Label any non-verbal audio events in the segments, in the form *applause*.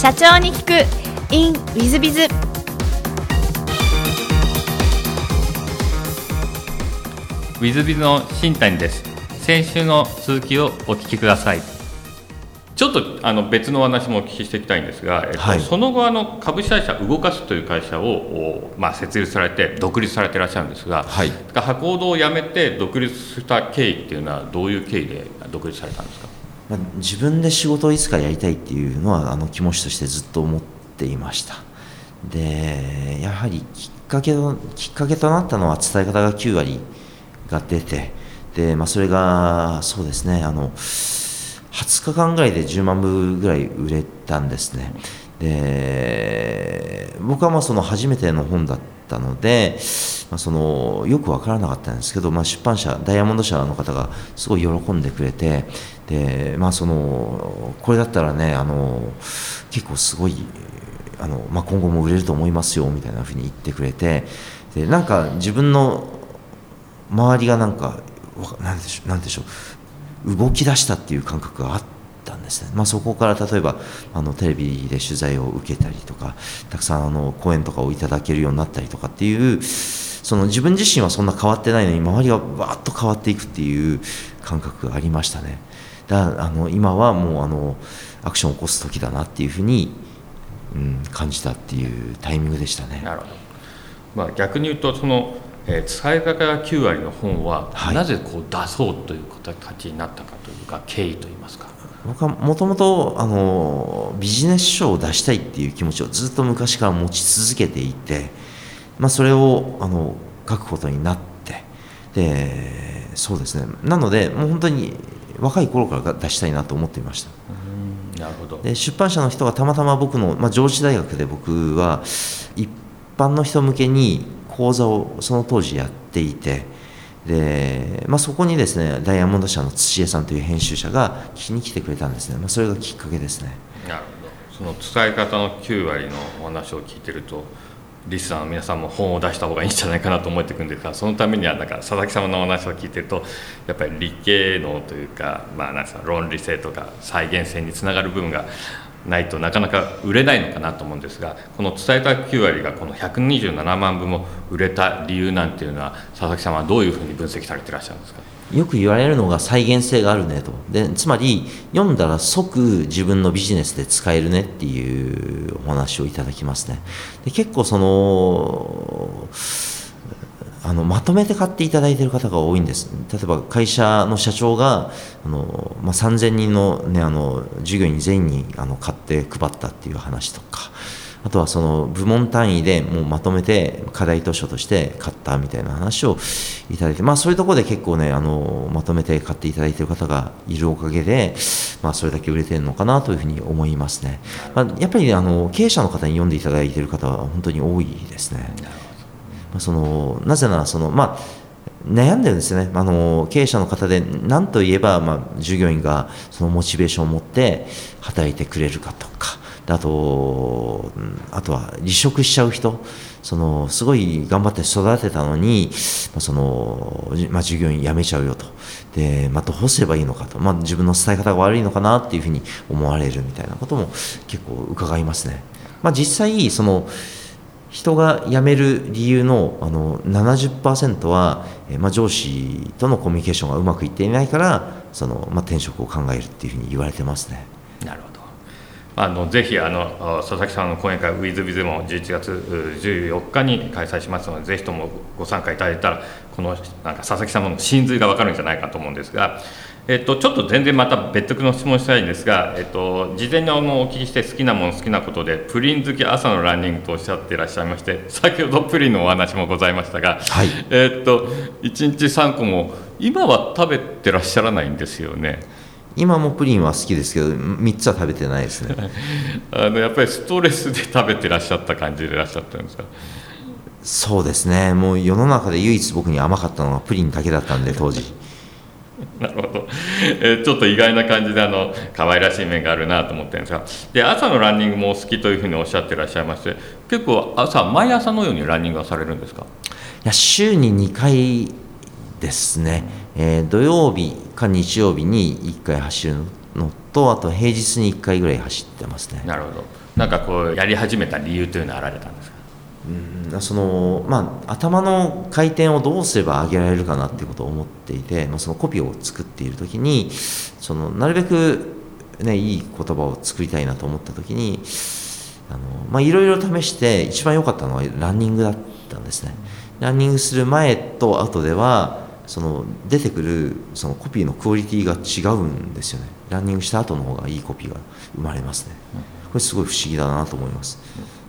社長に聞く。In ウィズビズウィズビズの新谷です。先週の続きをお聞きください。ちょっとあの別のお話もお聞きしていきたいんですが、えっとはい。その後あの株式会社動かすという会社を、おまあ、設立されて独立されていらっしゃるんですが、はい。博報堂を辞めて独立した経緯っていうのはどういう経緯で独立されたんですか？まあ、自分で仕事をいつかやりたいっていうのはあの気持ちとしてずっと思っていました。でやはりきっかけときっかけとなったのは伝え方が9割が出てで、まあ、それがそうですねあの20日間ぐらいで10万部ぐらい売れたんですね。で僕はまあその初めての本だったので、まあ、そのよく分からなかったんですけど、まあ、出版社ダイヤモンド社の方がすごい喜んでくれてで、まあ、そのこれだったらねあの結構すごいあの、まあ、今後も売れると思いますよみたいなふうに言ってくれてでなんか自分の周りがなんかなんでしょうなんでしょう動き出したっていう感覚があったんですね、まあ、そこから例えばあのテレビで取材を受けたりとかたくさんあの講演とかをいただけるようになったりとかっていうその自分自身はそんな変わってないのに周りがわーっと変わっていくっていう感覚がありましたね。だあの今はもうあのアクションを起こす時だなっていうふうに、うん、感じたっていうタイミングでしたね。なるほど、まあ、逆に言うとその、えー伝え方が9割の本は、はい。なぜこう出そうという形になったかというか経緯といいますか。僕はもともとあのビジネス書を出したいっていう気持ちをずっと昔から持ち続けていて、まあ、それをあの書くことになってでそうですね。なのでもう本当に若い頃から出したいなと思っていました。なるほど。で出版社の人がたまたま僕の、まあ、上智大学で僕は一般の人向けに講座をその当時やっていてで、まあ、そこにですねダイヤモンド社の土江さんという編集者が聞きに来てくれたんですね、まあ、それがきっかけですね。なるほど。その伝え方の9割のお話を聞いてるとリスナーの皆さんも本を出した方がいいんじゃないかなと思っていくんですがそのためにはなんか佐々木様のお話を聞いてるとやっぱり理系能というか,、まあ、なんか論理性とか再現性につながる部分がないとなかなか売れないのかなと思うんですがこの伝えた9割がこの127万部も売れた理由なんていうのは佐々木様はどういうふうに分析されていらっしゃるんですか？よく言われるのが再現性があるねと。でつまり読んだら即自分のビジネスで使えるねっていうお話をいただきますね。で結構そのあのまとめて買っていただいてる方が多いんです。例えば会社の社長があの、まあ、3000人の,、ね、あの従業員全員にあの買って配ったっていう話とか。あとはその部門単位でもうまとめて課題図書として買ったみたいな話をいただいて、まあ、そういうところで結構ねあのまとめて買っていただいている方がいるおかげで、まあ、それだけ売れてるのかなというふうに思いますね、まあ、やっぱりあの経営者の方に読んでいただいている方は本当に多いですね。まあ、そのなぜならその、まあ、悩んでるんですよねあの経営者の方で何と言えば、まあ、従業員がそのモチベーションを持って働いてくれるかとかあとあとは離職しちゃう人そのすごい頑張って育てたのに、まあそのまあ、従業員辞めちゃうよとで、まあ、どうすればいいのかと、まあ、自分の伝え方が悪いのかなっていうふうに思われるみたいなことも結構伺いますね。まあ、実際その人が辞める理由のあの70%は、えまあ、上司とのコミュニケーションがうまくいっていないからその、まあ、転職を考えるっていうふうに言われてますね。なるほどあのぜひあの佐々木さんの講演会ウィズビズも11月う14日に開催しますのでぜひともご参加いただいたらこのなんか佐々木様の真髄が分かるんじゃないかと思うんですが、えっと、ちょっと全然また別特の質問したいんですが、えっと、事前にお聞きして好きなもの好きなことでプリン好き朝のランニングとおっしゃっていらっしゃいまして先ほどプリンのお話もございましたが、はいえっと、1日3個も今は食べてらっしゃらないんですよね。今もプリンは好きですけど3つは食べてないですね。*laughs* あのやっぱりストレスで食べてらっしゃった感じでいらっしゃったんですか？そうですね。もう世の中で唯一僕に甘かったのがプリンだけだったんで当時。*laughs* なるほど、えーちょっと意外な感じであの可愛らしい面があるなと思ってるんですが。で朝のランニングもお好きというふうにおっしゃってらっしゃいまして結構朝毎朝のようにランニングはされるんですか？いや週に2回ですね、えー土曜日か日曜日に1回走るののとあと平日に1回ぐらい走ってますね。なるほど。なんかこうやり始めた理由というのはあられたんですか？うんそのまあ、頭の回転をどうすれば上げられるかなっていうことを思っていて、まあ、そのコピーを作っている時にそのなるべく、ね、いい言葉を作りたいなと思った時にあの、まあ、いろいろ試して一番良かったのはランニングだったんですね。ランニングする前と後ではその出てくるそのコピーのクオリティが違うんですよね。ランニングした後の方がいいコピーが生まれますね。これすごい不思議だなと思います、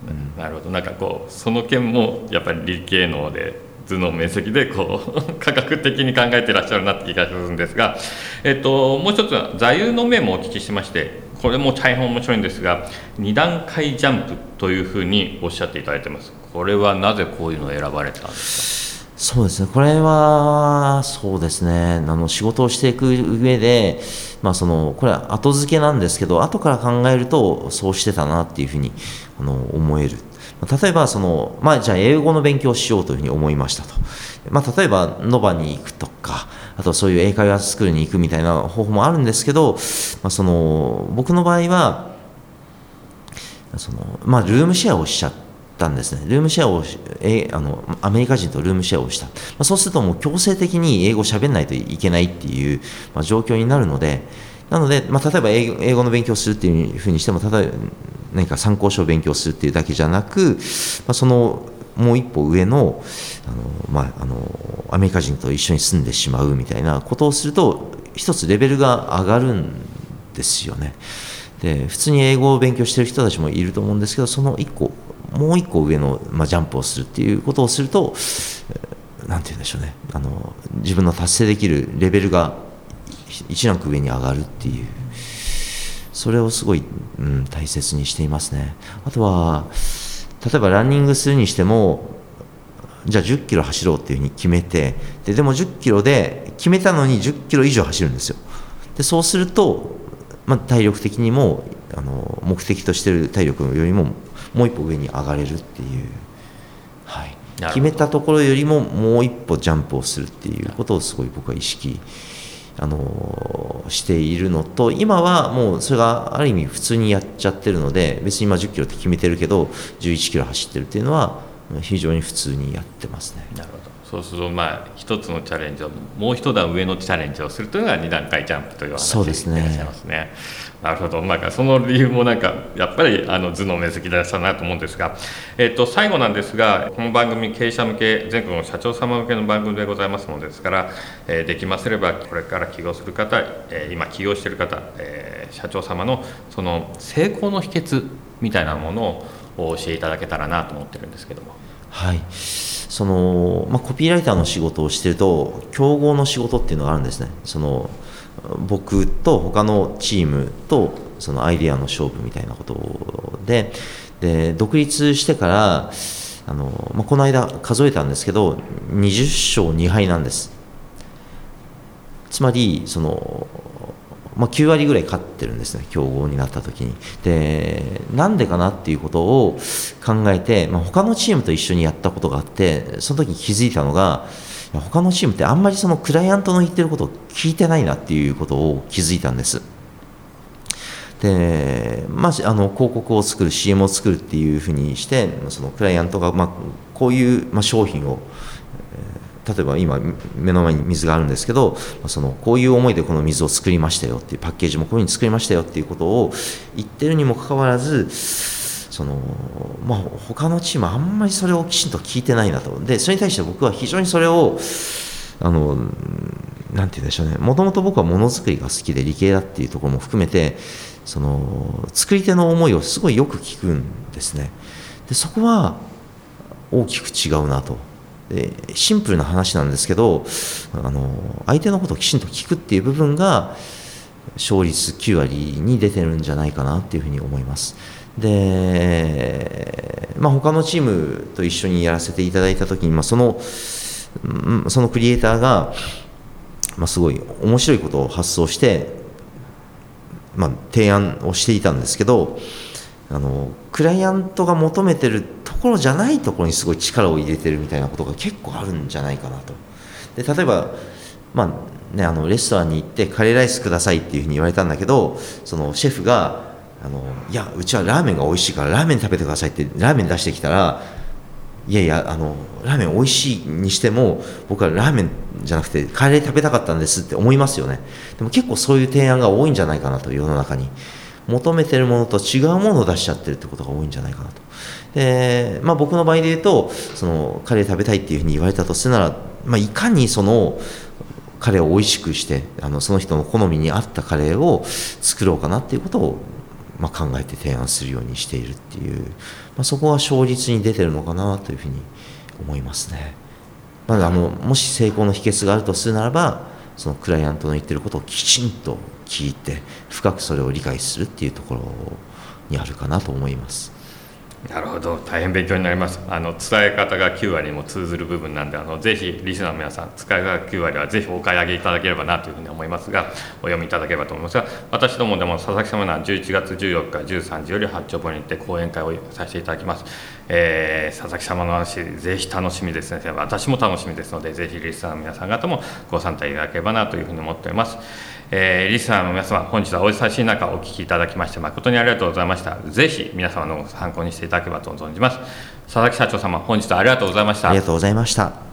うん、なるほど。なんかこうその件もやっぱり理系能で頭脳面積でこう *laughs* 科学的に考えてらっしゃるなって気がするんですが、えっと、もう一つは座右の銘もお聞きしましてこれも大変面白いんですが2段階ジャンプというふうにおっしゃっていただいてます。これはなぜこういうのを選ばれたんですか？そうですね。これはそうですね。あの仕事をしていく上で、まあ、そのこれは後付けなんですけど後から考えるとそうしてたなっていうふうにあの思える。例えばその、まあ、じゃあ英語の勉強をしようというふうに思いましたと、まあ、例えばノバに行くとかあとそういう英会話スクールに行くみたいな方法もあるんですけど、まあ、その僕の場合はその、まあ、ルームシェアをしちゃってたんですねルームシェアをえあのアメリカ人とルームシェアをした、まあ、そうするともう強制的に英語を喋んないといけないっていう、まあ、状況になるのでなので、まあ、例えば英語の勉強するっていうふうにしても例えば何か参考書を勉強するっていうだけじゃなく、まあ、そのもう一歩上のあの、まあ、あのアメリカ人と一緒に住んでしまうみたいなことをすると一つレベルが上がるんですよね。で普通に英語を勉強してる人たちもいると思うんですけどその一個もう一個上の、まあ、ジャンプをするっていうことをすると何て言うんでしょうね。あの自分の達成できるレベルが一ランク上に上がるっていう。それをすごい、うん、大切にしていますね。あとは例えばランニングするにしてもじゃあ10キロ走ろうっていうふうに決めてででも10キロで決めたのに10キロ以上走るんですよ。でそうすると、まあ、体力的にもあの目的としてる体力よりももう一歩上に上がれるっていう、はい、決めたところよりももう一歩ジャンプをするっていうことをすごい僕は意識あのしているのと今はもうそれがある意味普通にやっちゃってるので別に今1 0キロって決めてるけど11キロ走ってるっていうのは非常に普通にやってますね。なるほどそうするとまあ一つのチャレンジをもう一段上のチャレンジをするというのが2段階ジャンプという話でいらっしゃいますね。なるほど、なんかその理由もなんかやっぱりあの頭脳面積でいらっしゃるなと思うんですが、えっと、最後なんですがこの番組経営者向け全国の社長様向けの番組でございますのですから、えー、できますればこれから起業する方、えー、今起業している方、えー、社長様のその成功の秘訣みたいなものを教えいただけたらなと思ってるんですけども。はい。そのまあ、コピーライターの仕事をしてると競合の仕事っていうのがあるんですね。その僕と他のチームとそのアイデアの勝負みたいなことで。で独立してからあの、まあ、この間数えたんですけど20勝2敗なんです。つまりその、まあ、9割ぐらい勝ってるんですね強豪になった時にでなんでかなっていうことを考えて、まあ、他のチームと一緒にやったことがあってその時に気づいたのが他のチームってあんまりそのクライアントの言ってることを聞いてないなっていうことを気づいたんです。で、まあ、あの広告を作る CM を作るっていうふうにしてそのクライアントが、まあ、こういう、ま、商品を例えば今目の前に水があるんですけどそのこういう思いでこの水を作りましたよっていうパッケージもこういうふうに作りましたよっていうことを言ってるにもかかわらずそのまあ他のチームあんまりそれをきちんと聞いてないなと。でそれに対して僕は非常にそれをあのなて言うんでしょうね。もともと僕はものづくりが好きで理系だっていうところも含めてその作り手の思いをすごいよく聞くんですね。でそこは大きく違うなと。でシンプルな話なんですけどあの相手のことをきちんと聞くっていう部分が勝率9割に出てるんじゃないかなっていうふうに思います。で、まあ、他のチームと一緒にやらせていただいた時に、まあ、そのそのクリエイターが、まあ、すごい面白いことを発想して、まあ、提案をしていたんですけどあのクライアントが求めてるところじゃないところにすごい力を入れてるみたいなことが結構あるんじゃないかなと。で例えば、まあ、ね、あのレストランに行ってカレーライスくださいっていうふうに言われたんだけどそのシェフがあのいやうちはラーメンが美味しいからラーメン食べてくださいってラーメン出してきたらいやいやあのラーメン美味しいにしても僕はラーメンじゃなくてカレー食べたかったんですって思いますよねでも結構そういう提案が多いんじゃないかなと世の中に求めてるものと違うものを出しちゃってるってことが多いんじゃないかなとで、まあ、僕の場合で言うとそのカレー食べたいっていうふうに言われたとするなら、まあ、いかにそのカレーを美味しくしてあのその人の好みに合ったカレーを作ろうかなっていうことを、まあ、考えて提案するようにしているっていう、まあ、そこは勝率に出てるのかなというふうに思いますね。まあ、あのもし成功の秘訣があるとするならばそのクライアントの言ってることをきちんと聞いて深くそれを理解するっていうところにあるかなと思います。なるほど。大変勉強になります。あの伝え方が9割にも通ずる部分なんであのぜひリスナーの皆さん伝え方9割はぜひお買い上げいただければなというふうに思いますがお読みいただければと思いますが私どもでも佐々木様は11月14日13時より八丁堀に行って講演会をさせていただきます、えー、佐々木様の話ぜひ楽しみですね私も楽しみですのでぜひリスナーの皆さん方もご参加いただければなというふうに思っておりますえー、リスナーの皆様、本日はお忙しい中お聞きいただきまして誠にありがとうございました。ぜひ皆様の参考にしていただければと存じます。佐々木社長様、本日はありがとうございました。ありがとうございました。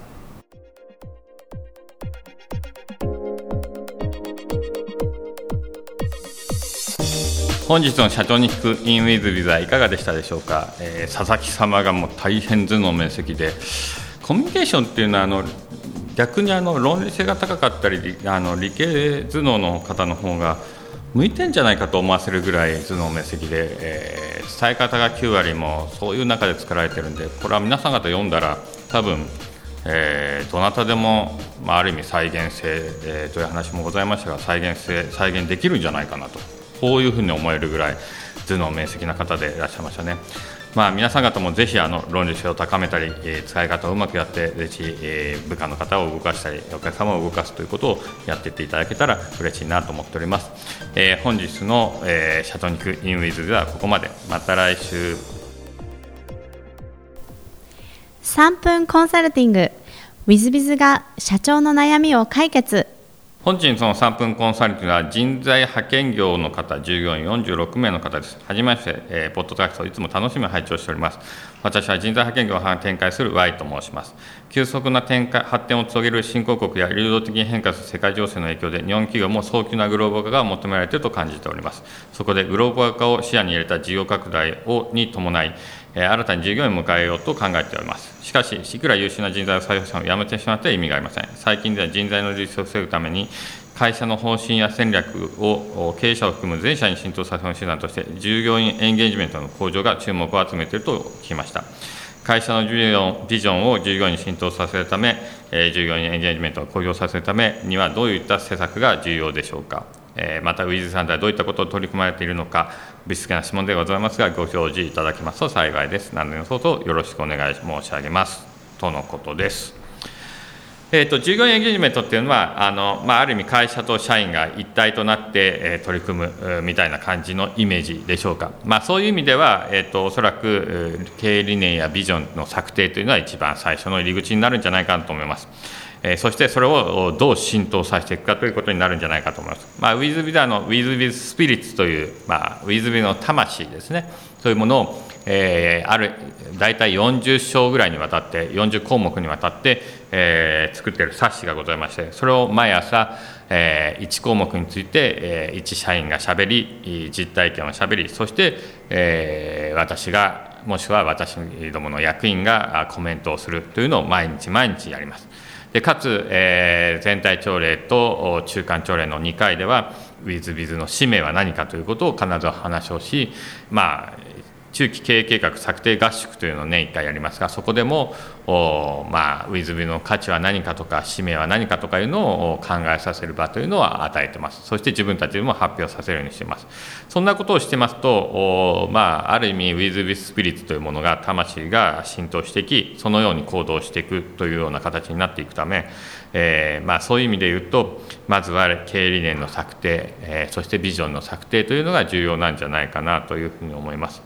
本日の社長に聞くインウィズビザいかがでしたでしょうか、えー、佐々木様がもう大変頭脳面積で。コミュニケーションっていうのはあの逆にあの論理性が高かったりあの理系頭脳の方の方が向いてんじゃないかと思わせるぐらい頭脳面積で、えー、伝え方が9割もそういう中で作られてるんでこれは皆さん方読んだら多分、えー、どなたでも、まあ、ある意味再現性、えー、という話もございましたが再現性再現できるんじゃないかなと。こういうふうに思えるぐらい頭脳面積な方でいらっしゃいましたね。まあ、皆さん方もぜひあの論理性を高めたり、えー、使い方をうまくやってぜひ、えー、部下の方を動かしたりお客様を動かすということをやっていっていただけたら嬉しいなと思っております、えー、本日の、えー、シャトニクインウィズではここまで。また来週。3分コンサルティング。ウィズビズが社長の悩みを解決。本日の3分コンサルティングは人材派遣業の方、従業員46名の方です。はじめまして、えー、ポッドキャストいつも楽しみに拝聴しております。私は人材派遣業を展開する Y と申します。急速な展開発展を遂げる新興国や流動的に変化する世界情勢の影響で、日本企業も早急なグローバル化が求められていると感じております。そこでグローバル化を視野に入れた事業拡大をに伴い、新たに従業員を迎えようと考えております。しかし、いくら優秀な人材を採用しても辞めてしまっては意味がありません。最近では人材の流出を防ぐために、会社の方針や戦略を経営者を含む全社に浸透させる手段として、従業員エンゲージメントの向上が注目を集めていると聞きました。会社のビジョンを従業員に浸透させるため、従業員エンゲージメントを向上させるためには、どういった施策が重要でしょうか。また、ウィズさんではどういったことを取り組まれているのか、ぶしつけな質問でございますが、ご表示いただきますと幸いです。何の卒よろしくお願い申し上げます。とのことです。えーと、従業員エンゲージメントっていうのはあの、まあ、ある意味会社と社員が一体となって、えー、取り組むみたいな感じのイメージでしょうか、まあ、そういう意味では、えーと、おそらく経営理念やビジョンの策定というのは一番最初の入り口になるんじゃないかなと思います。えー、そしてそれをどう浸透させていくかということになるんじゃないかと思います。まあ、ウィズビザのウィズビズスピリッツという、まあ、ウィズビの魂ですね、そういうものを、えー、ある大体40章ぐらいにわたって40項目にわたって、えー、作っている冊子がございましてそれを毎朝、えー、1項目について、えー、1社員がしゃべり実体験をしゃべりそして、えー、私がもしくは私どもの役員がコメントをするというのを毎日毎日やります。でかつ、えー、全体朝礼と中間朝礼の2回では、ウィズビズの使命は何かということを必ず話をし、まあ、中期経営計画策定合宿というのを年1回やりますが、そこでも、まあ、ウィズビの価値は何かとか、使命は何かとかいうのを考えさせる場というのは与えてます。そして自分たちでも発表させるようにしてます。そんなことをしてますと、まあ、ある意味、ウィズビスピリッツというものが、魂が浸透してき、そのように行動していくというような形になっていくため、えー、まあ、そういう意味で言うと、まずは経営理念の策定、えー、そしてビジョンの策定というのが重要なんじゃないかなというふうに思います。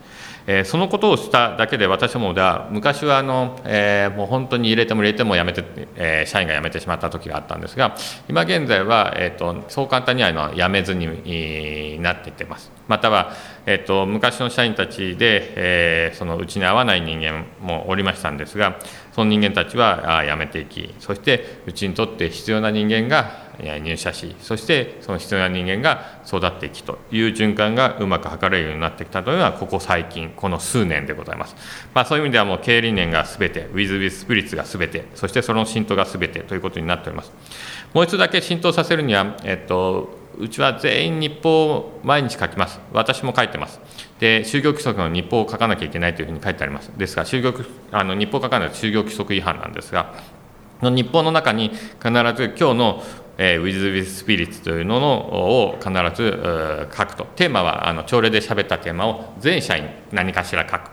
えー、そのことをしただけで私もでは昔はあの、えー、もう本当に入れても入れてもやめて、えー、社員が辞めてしまった時があったんですが今現在は、えーと、そう簡単にはの辞めずになっていってます。または、えーと、昔の社員たちで、えー、そのうちに合わない人間もおりましたんですがその人間たちは辞めていきそしてうちにとって必要な人間が入社しそしてその必要な人間が育っていきという循環がうまく図れるようになってきたというのはここ最近この数年でございます、まあ、そういう意味ではもう経営理念がすべて With with スピリッツがすべてそしてその浸透がすべてということになっております。もう一度だけ浸透させるには、えっと、うちは全員日報を毎日書きます。私も書いてます。で就業規則の日報を書かなきゃいけないというふうに書いてあります。ですが就業あの日報を書かないと就業規則違反なんですがの日報の中に必ず今日のえー、With with Spirits というのを必ず書くと。テーマはあの朝礼で喋ったテーマを全社員何かしら書く。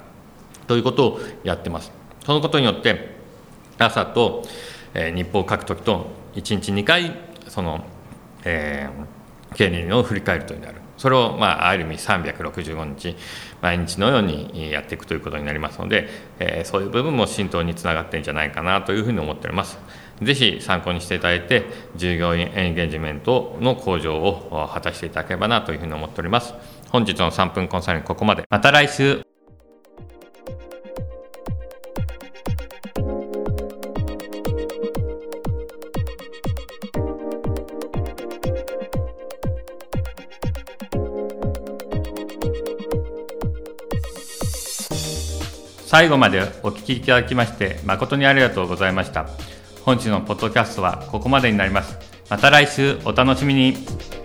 ということをやってます。そのことによって朝と、日報を書くときと1日2回その、えー、経理を振り返るというのになる。それを、まあ、ある意味365日毎日のようにやっていくということになりますので、えー、そういう部分も浸透につながっているんじゃないかなというふうに思っております。ぜひ参考にしていただいて、従業員エンゲージメントの向上を果たしていただければなというふうに思っております。本日の3分コンサルここまで。また来週。最後までお聞きいただきまして誠にありがとうございました。本日のポッドキャストはここまでになります。また来週お楽しみに。